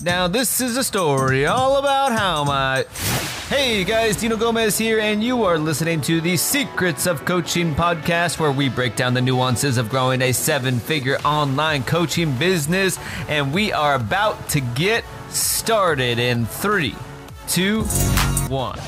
Now, this is a story all about how my. Hey guys, Dino Gomez here, and you are listening to the Secrets of Coaching podcast, where we break down the nuances of growing a seven figure online coaching business. And we are about to get started in three, two, one.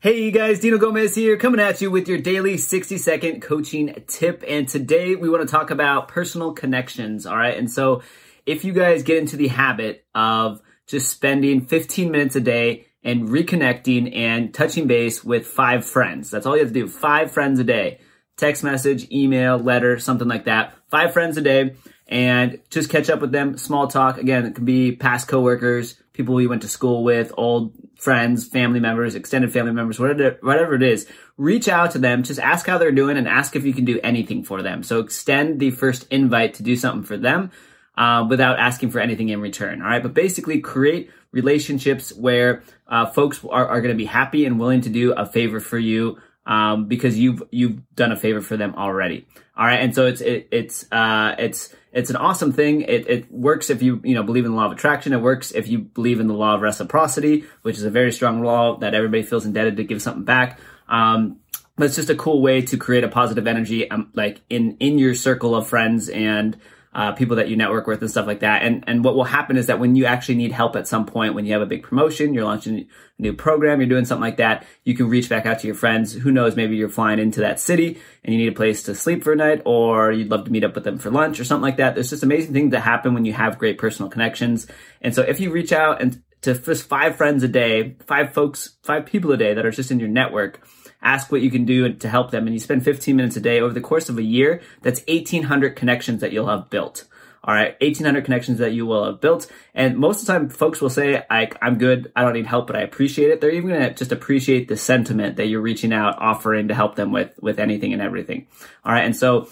Hey guys, Dino Gomez here, coming at you with your daily 60 second coaching tip. And today we want to talk about personal connections. All right. And so if you guys get into the habit of just spending 15 minutes a day and reconnecting and touching base with five friends, that's all you have to do. Five friends a day. Text message, email, letter, something like that. Five friends a day and just catch up with them. Small talk. Again, it can be past coworkers, people you went to school with, old friends, family members, extended family members, whatever, whatever it is. Reach out to them. Just ask how they're doing and ask if you can do anything for them. So extend the first invite to do something for them uh, without asking for anything in return. All right. But basically create relationships where uh, folks are, are going to be happy and willing to do a favor for you um, because you've you've done a favor for them already. All right, and so it's it, it's uh, it's it's an awesome thing. It, it works if you you know believe in the law of attraction. It works if you believe in the law of reciprocity, which is a very strong law that everybody feels indebted to give something back. Um, but it's just a cool way to create a positive energy, um, like in in your circle of friends and uh, people that you network with and stuff like that. And and what will happen is that when you actually need help at some point, when you have a big promotion, you're launching a new program, you're doing something like that, you can reach back out to your friends. Who knows? Maybe you're flying into that city and you need a place to sleep for a night, or you'd love to meet up with them for lunch or something like that. There's just amazing things that happen when you have great personal connections. And so if you reach out and to just five friends a day, five folks, five people a day that are just in your network ask what you can do to help them, and you spend 15 minutes a day over the course of a year, that's 1,800 connections that you'll have built. All right, 1,800 connections that you will have built. And most of the time, folks will say, like, I, am good. I don't need help, but I appreciate it. They're even going to just appreciate the sentiment that you're reaching out, offering to help them with, with anything and everything. All right. And so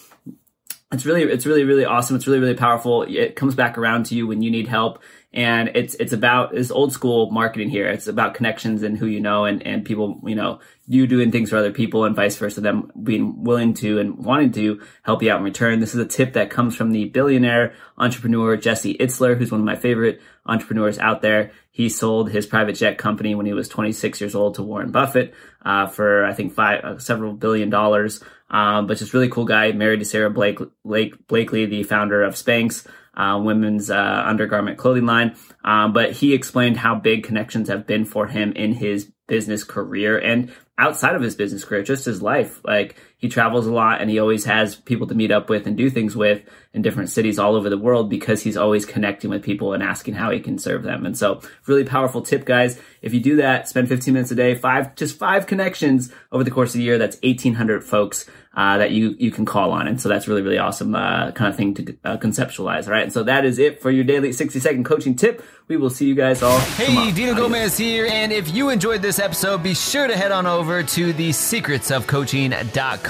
it's really, it's really, really awesome. It's really, really powerful. It comes back around to you when you need help and it's it's about this old school marketing here. It's about connections and who you know and and people you know you doing things for other people and vice versa. Them being willing to and wanting to help you out in return. This is a tip that comes from the billionaire entrepreneur Jesse Itzler, who's one of my favorite entrepreneurs out there. He sold his private jet company when he was 26 years old to Warren Buffett uh, for I think five uh, several billion dollars. Um, but just really cool guy. Married to Sarah Blake, Blake Blakely, the founder of Spanx uh, women's uh, undergarment clothing line. Um, but he explained how big connections have been for him in his business career and outside of his business career, just his life. Like he travels a lot and he always has people to meet up with and do things with in different cities all over the world because he's always connecting with people and asking how he can serve them. And so really powerful tip, guys. If you do that, spend 15 minutes a day, five, just five connections over the course of the year. That's 1800 folks uh, that you you can call on. And so that's really really awesome uh, kind of thing to uh, conceptualize. All right, and so that is it for your daily 60 second coaching tip. We will see you guys all. Hey, tomorrow. Dino Gomez here, and if you enjoyed this episode, be sure to head on over to the secretsofcoaching.com